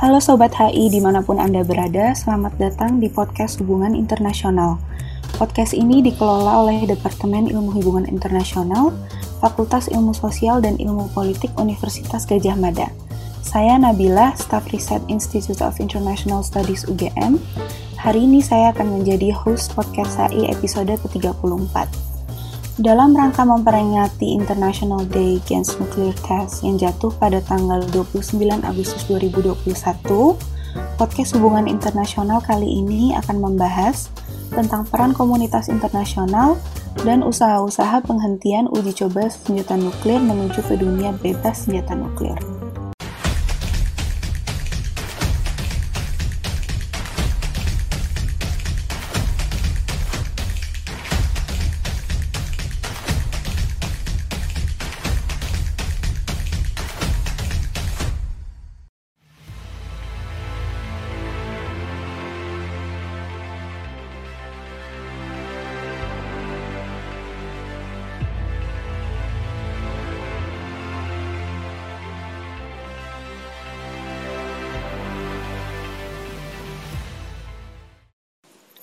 Halo Sobat HI di mana pun Anda berada, selamat datang di podcast Hubungan Internasional. Podcast ini dikelola oleh Departemen Ilmu Hubungan Internasional, Fakultas Ilmu Sosial dan Ilmu Politik Universitas Gajah Mada. Saya Nabila, Staff Research Institute of International Studies UGM. Hari ini saya akan menjadi host podcast HI episode ke-34. Dalam rangka memperingati International Day Against Nuclear Test yang jatuh pada tanggal 29 Agustus 2021, podcast Hubungan Internasional kali ini akan membahas tentang peran komunitas internasional dan usaha-usaha penghentian uji coba senjata nuklir menuju ke dunia bebas senjata nuklir.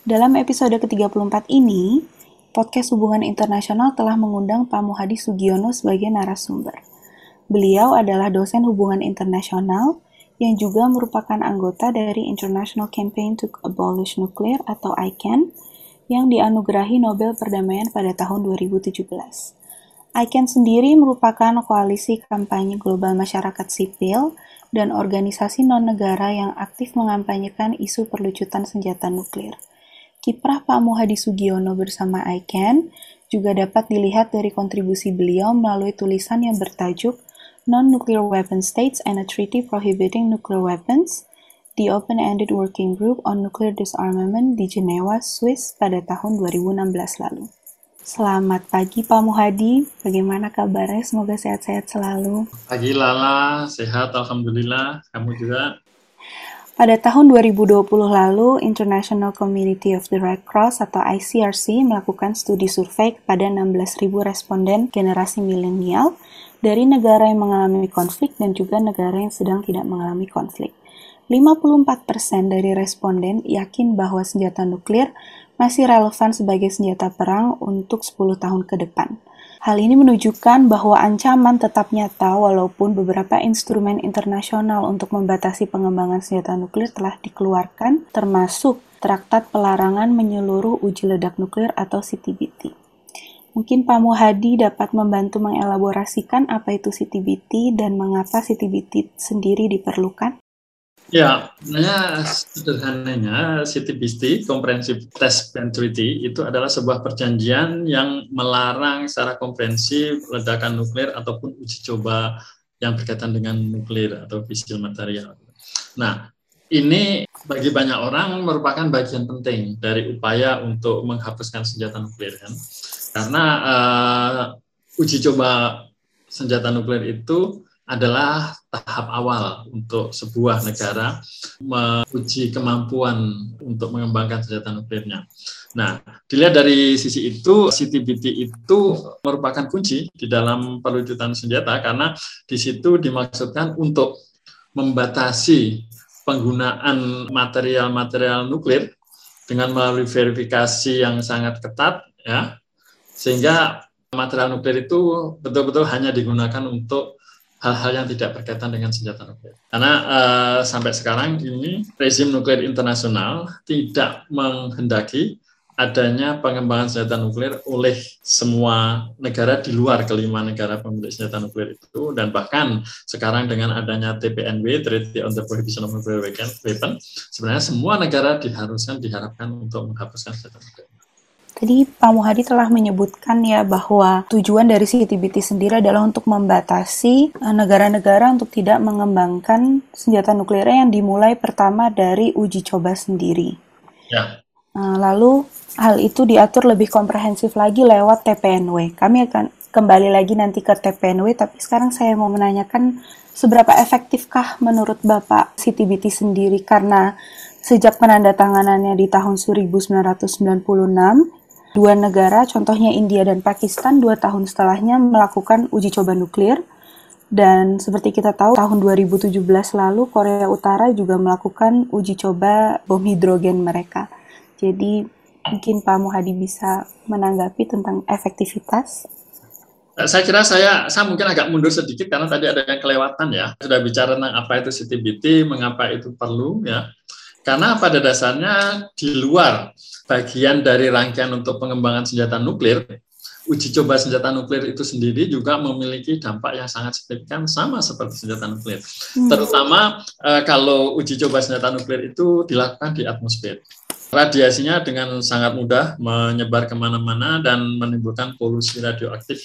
Dalam episode ke-34 ini, podcast Hubungan Internasional telah mengundang Pak Muhadi Sugiono sebagai narasumber. Beliau adalah dosen hubungan internasional yang juga merupakan anggota dari International Campaign to Abolish Nuclear atau ICAN yang dianugerahi Nobel Perdamaian pada tahun 2017. ICAN sendiri merupakan koalisi kampanye global masyarakat sipil dan organisasi non-negara yang aktif mengampanyekan isu perlucutan senjata nuklir. Kiprah Pak Muhadi Sugiono bersama ICAN juga dapat dilihat dari kontribusi beliau melalui tulisan yang bertajuk Non-Nuclear Weapon States and a Treaty Prohibiting Nuclear Weapons, the Open-Ended Working Group on Nuclear Disarmament di Jenewa, Swiss pada tahun 2016 lalu. Selamat pagi Pak Muhadi, bagaimana kabarnya? Semoga sehat-sehat selalu. Pagi Lala, sehat Alhamdulillah. Kamu juga? Pada tahun 2020 lalu, International Community of the Red Cross atau ICRC melakukan studi survei kepada 16.000 responden generasi milenial dari negara yang mengalami konflik dan juga negara yang sedang tidak mengalami konflik. 54% dari responden yakin bahwa senjata nuklir masih relevan sebagai senjata perang untuk 10 tahun ke depan. Hal ini menunjukkan bahwa ancaman tetap nyata walaupun beberapa instrumen internasional untuk membatasi pengembangan senjata nuklir telah dikeluarkan, termasuk Traktat Pelarangan Menyeluruh Uji Ledak Nuklir atau CTBT. Mungkin Pak Muhadi dapat membantu mengelaborasikan apa itu CTBT dan mengapa CTBT sendiri diperlukan? Ya, sebenarnya sederhananya CTBT, Comprehensive Test Ban Treaty, itu adalah sebuah perjanjian yang melarang secara komprehensif ledakan nuklir ataupun uji coba yang berkaitan dengan nuklir atau fisil material. Nah, ini bagi banyak orang merupakan bagian penting dari upaya untuk menghapuskan senjata nuklir kan. Karena uh, uji coba senjata nuklir itu adalah tahap awal untuk sebuah negara menguji kemampuan untuk mengembangkan senjata nuklirnya. Nah, dilihat dari sisi itu, CTBT itu merupakan kunci di dalam perwujudan senjata karena di situ dimaksudkan untuk membatasi penggunaan material-material nuklir dengan melalui verifikasi yang sangat ketat, ya, sehingga material nuklir itu betul-betul hanya digunakan untuk hal-hal yang tidak berkaitan dengan senjata nuklir. Karena uh, sampai sekarang ini rezim nuklir internasional tidak menghendaki adanya pengembangan senjata nuklir oleh semua negara di luar kelima negara pemilik senjata nuklir itu dan bahkan sekarang dengan adanya TPNW Treaty on the Prohibition of Nuclear Weapon sebenarnya semua negara diharuskan diharapkan untuk menghapuskan senjata nuklir. Tadi Pak Muhadi telah menyebutkan ya bahwa tujuan dari CTBT sendiri adalah untuk membatasi eh, negara-negara untuk tidak mengembangkan senjata nuklir yang dimulai pertama dari uji coba sendiri. Ya. Eh, lalu hal itu diatur lebih komprehensif lagi lewat TPNW. Kami akan kembali lagi nanti ke TPNW, tapi sekarang saya mau menanyakan seberapa efektifkah menurut Bapak CTBT sendiri karena sejak penandatanganannya di tahun 1996 Dua negara, contohnya India dan Pakistan, dua tahun setelahnya melakukan uji coba nuklir. Dan seperti kita tahu, tahun 2017 lalu Korea Utara juga melakukan uji coba bom hidrogen mereka. Jadi mungkin Pak Muhadi bisa menanggapi tentang efektivitas. Saya kira saya saya mungkin agak mundur sedikit karena tadi ada yang kelewatan ya. Sudah bicara tentang apa itu CTBT, mengapa itu perlu ya. Karena pada dasarnya di luar bagian dari rangkaian untuk pengembangan senjata nuklir, uji coba senjata nuklir itu sendiri juga memiliki dampak yang sangat signifikan sama seperti senjata nuklir. Hmm. Terutama uh, kalau uji coba senjata nuklir itu dilakukan di atmosfer. Radiasinya dengan sangat mudah menyebar ke mana-mana dan menimbulkan polusi radioaktif.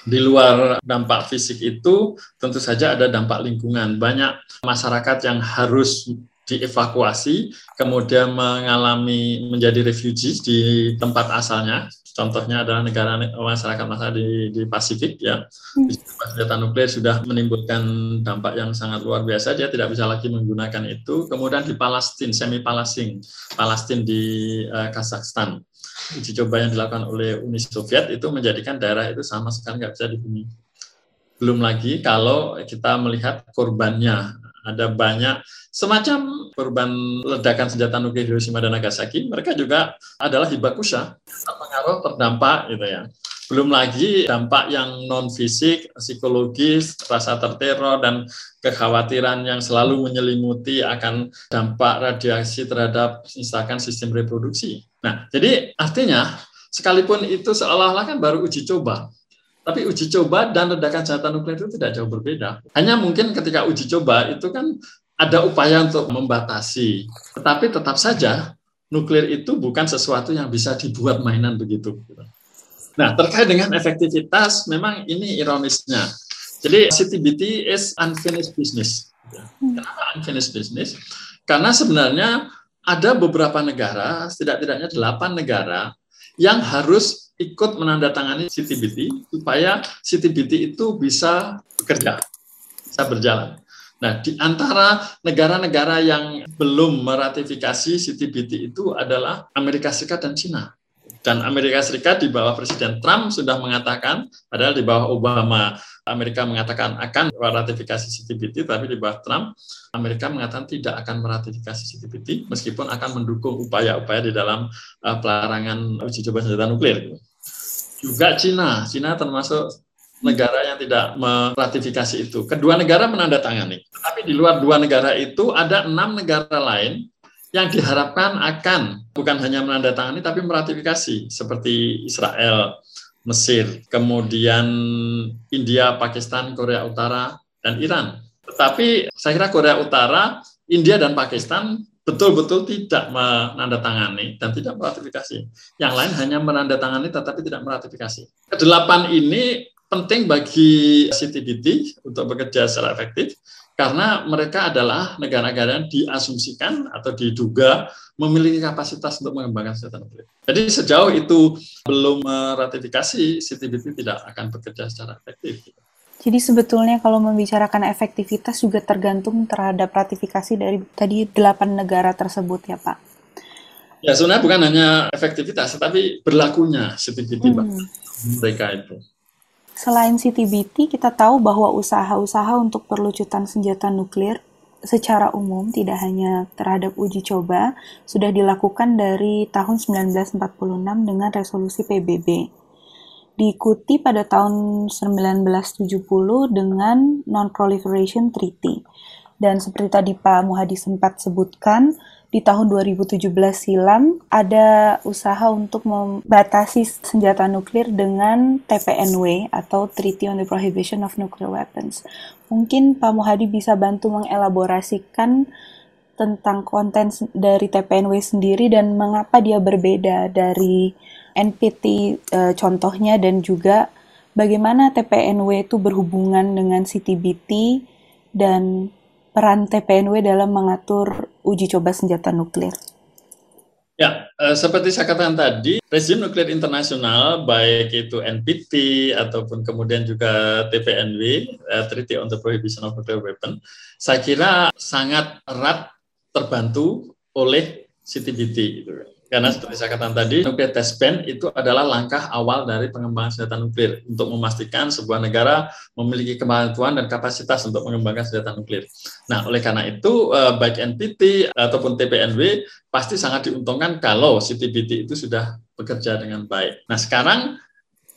Di luar dampak fisik itu tentu saja ada dampak lingkungan. Banyak masyarakat yang harus dievakuasi, kemudian mengalami menjadi refugees di tempat asalnya, Contohnya adalah negara masyarakat masa di, di Pasifik ya. Hmm. Senjata nuklir sudah menimbulkan dampak yang sangat luar biasa. Dia tidak bisa lagi menggunakan itu. Kemudian di Palestina, semi Palestina, Palestina di uh, Kazakhstan, uji coba yang dilakukan oleh Uni Soviet itu menjadikan daerah itu sama sekali nggak bisa dihuni. Belum lagi kalau kita melihat korbannya ada banyak semacam korban ledakan senjata nuklir Hiroshima dan Nagasaki, mereka juga adalah hibakusha, pengaruh terdampak gitu ya. Belum lagi dampak yang non fisik, psikologis, rasa terteror dan kekhawatiran yang selalu menyelimuti akan dampak radiasi terhadap misalkan sistem reproduksi. Nah, jadi artinya sekalipun itu seolah-olah kan baru uji coba, tapi uji coba dan ledakan senjata nuklir itu tidak jauh berbeda. Hanya mungkin ketika uji coba itu kan ada upaya untuk membatasi. Tetapi tetap saja nuklir itu bukan sesuatu yang bisa dibuat mainan begitu. Nah, terkait dengan efektivitas, memang ini ironisnya. Jadi CTBT is unfinished business. Kenapa unfinished business? Karena sebenarnya ada beberapa negara, setidak-tidaknya delapan negara, yang harus ikut menandatangani CTBT supaya CTBT itu bisa bekerja, bisa berjalan. Nah, di antara negara-negara yang belum meratifikasi CTBT itu adalah Amerika Serikat dan Cina. Dan Amerika Serikat di bawah Presiden Trump sudah mengatakan, padahal di bawah Obama Amerika mengatakan akan meratifikasi CTBT, tapi di bawah Trump Amerika mengatakan tidak akan meratifikasi CTBT, meskipun akan mendukung upaya-upaya di dalam uh, pelarangan uji coba senjata nuklir juga Cina. Cina termasuk negara yang tidak meratifikasi itu. Kedua negara menandatangani. Tapi di luar dua negara itu ada enam negara lain yang diharapkan akan bukan hanya menandatangani tapi meratifikasi seperti Israel, Mesir, kemudian India, Pakistan, Korea Utara, dan Iran. Tetapi saya kira Korea Utara, India, dan Pakistan betul-betul tidak menandatangani dan tidak meratifikasi. Yang lain hanya menandatangani tetapi tidak meratifikasi. Kedelapan ini penting bagi CTBT untuk bekerja secara efektif karena mereka adalah negara-negara yang diasumsikan atau diduga memiliki kapasitas untuk mengembangkan senjata nuklir. Jadi sejauh itu belum meratifikasi, CTBT tidak akan bekerja secara efektif. Jadi sebetulnya kalau membicarakan efektivitas juga tergantung terhadap ratifikasi dari tadi delapan negara tersebut ya Pak. Ya sebenarnya bukan hanya efektivitas, tetapi berlakunya CTBT hmm. mereka itu. Selain CTBT, kita tahu bahwa usaha-usaha untuk perlucutan senjata nuklir secara umum tidak hanya terhadap uji coba sudah dilakukan dari tahun 1946 dengan resolusi PBB diikuti pada tahun 1970 dengan Non-Proliferation Treaty. Dan seperti tadi Pak Muhadi sempat sebutkan, di tahun 2017 silam ada usaha untuk membatasi senjata nuklir dengan TPNW atau Treaty on the Prohibition of Nuclear Weapons. Mungkin Pak Muhadi bisa bantu mengelaborasikan tentang konten dari TPNW sendiri dan mengapa dia berbeda dari NPT e, eh, contohnya dan juga bagaimana TPNW itu berhubungan dengan CTBT dan peran TPNW dalam mengatur uji coba senjata nuklir. Ya, e, seperti saya katakan tadi, rezim nuklir internasional, baik itu NPT ataupun kemudian juga TPNW, e, Treaty on the Prohibition of Nuclear Weapon, saya kira sangat erat terbantu oleh CTBT. Gitu. Karena seperti saya katakan tadi, nuklir test ban itu adalah langkah awal dari pengembangan senjata nuklir untuk memastikan sebuah negara memiliki kemampuan dan kapasitas untuk mengembangkan senjata nuklir. Nah, oleh karena itu, eh, baik NPT ataupun TPNW pasti sangat diuntungkan kalau CTBT itu sudah bekerja dengan baik. Nah, sekarang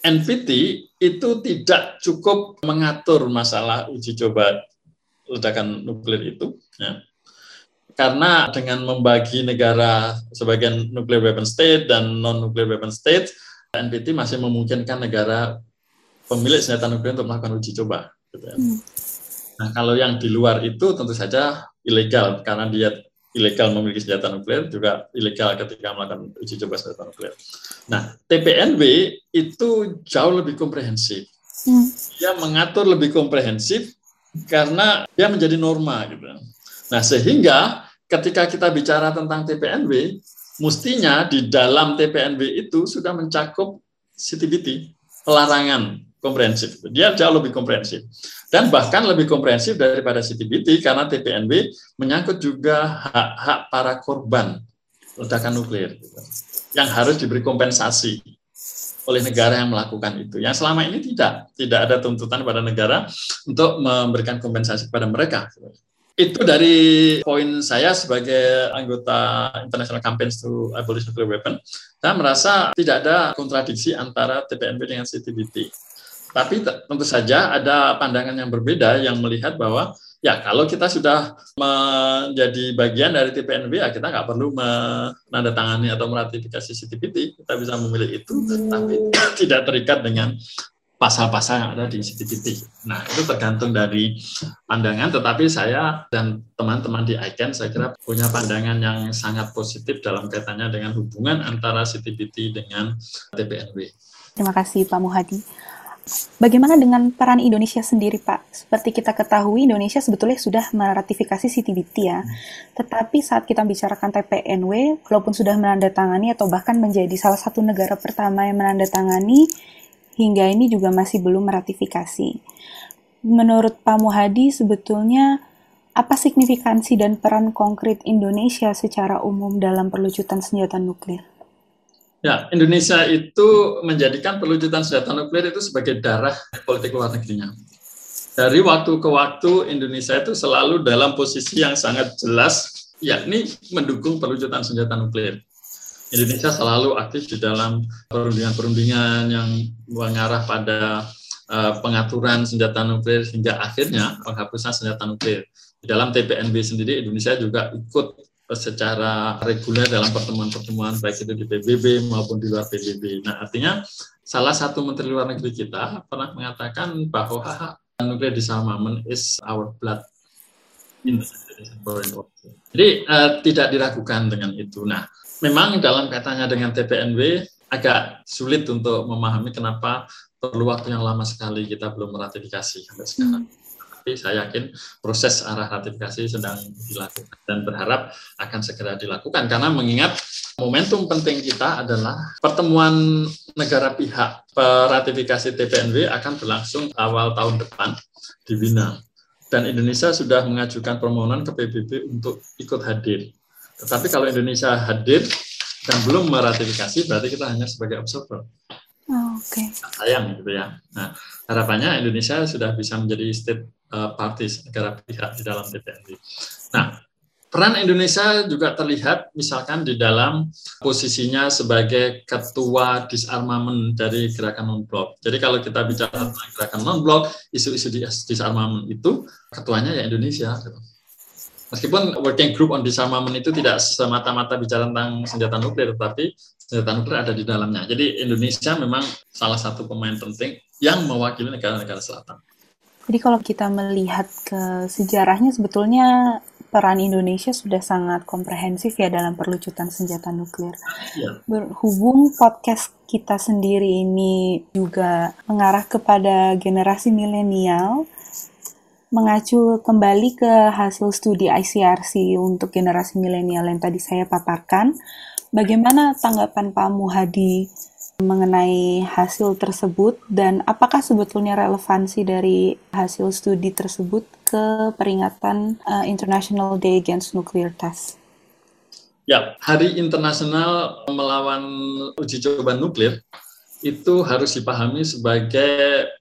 NPT itu tidak cukup mengatur masalah uji coba ledakan nuklir itu. Ya karena dengan membagi negara sebagian nuclear weapon state dan non nuclear weapon state, NPT masih memungkinkan negara pemilik senjata nuklir untuk melakukan uji coba. Gitu ya. hmm. Nah, kalau yang di luar itu tentu saja ilegal karena dia ilegal memiliki senjata nuklir juga ilegal ketika melakukan uji coba senjata nuklir. Nah, TPNW itu jauh lebih komprehensif. Hmm. Dia mengatur lebih komprehensif karena dia menjadi norma gitu. Nah, sehingga ketika kita bicara tentang TPNW, mestinya di dalam TPNW itu sudah mencakup CTBT, pelarangan komprehensif. Dia jauh lebih komprehensif. Dan bahkan lebih komprehensif daripada CTBT karena TPNW menyangkut juga hak-hak para korban ledakan nuklir yang harus diberi kompensasi oleh negara yang melakukan itu. Yang selama ini tidak, tidak ada tuntutan pada negara untuk memberikan kompensasi kepada mereka. Itu dari poin saya sebagai anggota International Campaigns to Abolish Nuclear Weapon, saya merasa tidak ada kontradiksi antara TPNW dengan CTBT. Tapi tentu saja ada pandangan yang berbeda yang melihat bahwa ya kalau kita sudah menjadi bagian dari TPNW ya kita nggak perlu menandatangani atau meratifikasi CTBT, kita bisa memilih itu, tapi tidak terikat dengan pasal-pasal yang ada di CTBT. Nah, itu tergantung dari pandangan, tetapi saya dan teman-teman di ICANN saya kira punya pandangan yang sangat positif dalam kaitannya dengan hubungan antara CTBT dengan TPNW. Terima kasih Pak Muhadi. Bagaimana dengan peran Indonesia sendiri, Pak? Seperti kita ketahui, Indonesia sebetulnya sudah meratifikasi CTBT ya. Tetapi saat kita bicarakan TPNW, walaupun sudah menandatangani atau bahkan menjadi salah satu negara pertama yang menandatangani, hingga ini juga masih belum meratifikasi. Menurut Pak Muhadi, sebetulnya apa signifikansi dan peran konkret Indonesia secara umum dalam perlucutan senjata nuklir? Ya, Indonesia itu menjadikan perlucutan senjata nuklir itu sebagai darah politik luar negerinya. Dari waktu ke waktu Indonesia itu selalu dalam posisi yang sangat jelas, yakni mendukung perlucutan senjata nuklir. Indonesia selalu aktif di dalam perundingan-perundingan yang mengarah pada uh, pengaturan senjata nuklir hingga akhirnya penghapusan senjata nuklir. Di dalam TPNB sendiri Indonesia juga ikut secara reguler dalam pertemuan-pertemuan baik itu di PBB maupun di luar PBB. Nah, artinya salah satu menteri luar negeri kita pernah mengatakan bahwa nuklir disarmament is our blood Jadi uh, tidak diragukan dengan itu. Nah, memang dalam kaitannya dengan TPNW agak sulit untuk memahami kenapa perlu waktu yang lama sekali kita belum meratifikasi sampai sekarang. Hmm. Tapi saya yakin proses arah ratifikasi sedang dilakukan dan berharap akan segera dilakukan karena mengingat momentum penting kita adalah pertemuan negara pihak ratifikasi TPNW akan berlangsung awal tahun depan di Wina dan Indonesia sudah mengajukan permohonan ke PBB untuk ikut hadir. Tetapi kalau Indonesia hadir dan belum meratifikasi, berarti kita hanya sebagai observer. Oh, Oke. Okay. Sayang gitu ya. Nah, harapannya Indonesia sudah bisa menjadi state uh, parties negara pihak di dalam TPNW. Nah, peran Indonesia juga terlihat misalkan di dalam posisinya sebagai ketua disarmament dari gerakan non-blok. Jadi kalau kita bicara tentang gerakan non-blok, isu-isu disarmament itu ketuanya ya Indonesia. Gitu. Meskipun working group on disarmament itu tidak semata-mata bicara tentang senjata nuklir, tetapi senjata nuklir ada di dalamnya. Jadi Indonesia memang salah satu pemain penting yang mewakili negara-negara selatan. Jadi kalau kita melihat ke sejarahnya sebetulnya peran Indonesia sudah sangat komprehensif ya dalam perlucutan senjata nuklir. Ya. Berhubung podcast kita sendiri ini juga mengarah kepada generasi milenial, mengacu kembali ke hasil studi ICRC untuk generasi milenial yang tadi saya paparkan, bagaimana tanggapan Pak Muhadi mengenai hasil tersebut dan apakah sebetulnya relevansi dari hasil studi tersebut ke peringatan uh, International Day Against Nuclear Test? Ya, Hari Internasional melawan uji coba nuklir itu harus dipahami sebagai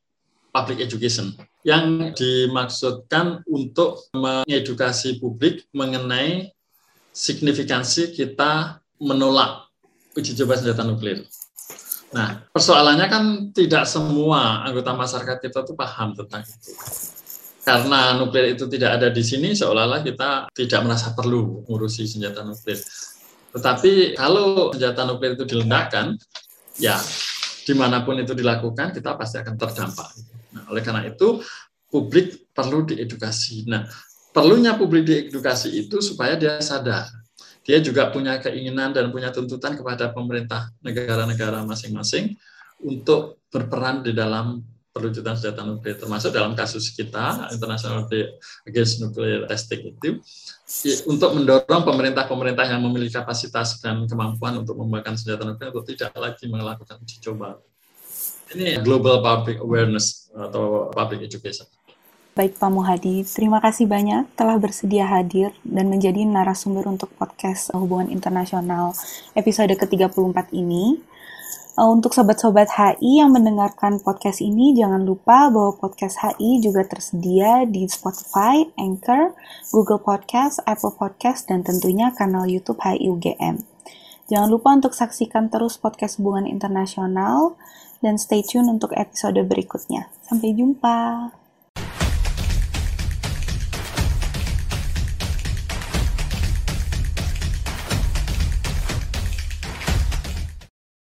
public education yang dimaksudkan untuk mengedukasi publik mengenai signifikansi kita menolak uji coba senjata nuklir. Nah, persoalannya kan tidak semua anggota masyarakat kita tuh paham tentang itu. Karena nuklir itu tidak ada di sini, seolah-olah kita tidak merasa perlu mengurusi senjata nuklir. Tetapi kalau senjata nuklir itu diledakkan, ya di mana pun itu dilakukan, kita pasti akan terdampak. Nah, oleh karena itu, publik perlu diedukasi. Nah, perlunya publik diedukasi itu supaya dia sadar. Dia juga punya keinginan dan punya tuntutan kepada pemerintah negara-negara masing-masing untuk berperan di dalam perwujudan senjata nuklir termasuk dalam kasus kita International Against Nuclear Testing itu untuk mendorong pemerintah-pemerintah yang memiliki kapasitas dan kemampuan untuk mengembangkan senjata nuklir untuk tidak lagi melakukan uji coba. Ini global public awareness atau public education. Baik Pak Muhadi, terima kasih banyak telah bersedia hadir dan menjadi narasumber untuk podcast Hubungan Internasional episode ke-34 ini. Eh, untuk sobat-sobat HI yang mendengarkan podcast ini, jangan lupa bahwa podcast HI juga tersedia di Spotify, Anchor, Google Podcast, Apple Podcast, dan tentunya kanal YouTube HI UGM. Jangan lupa untuk saksikan terus podcast hubungan internasional dan stay tune untuk episode berikutnya. Sampai jumpa.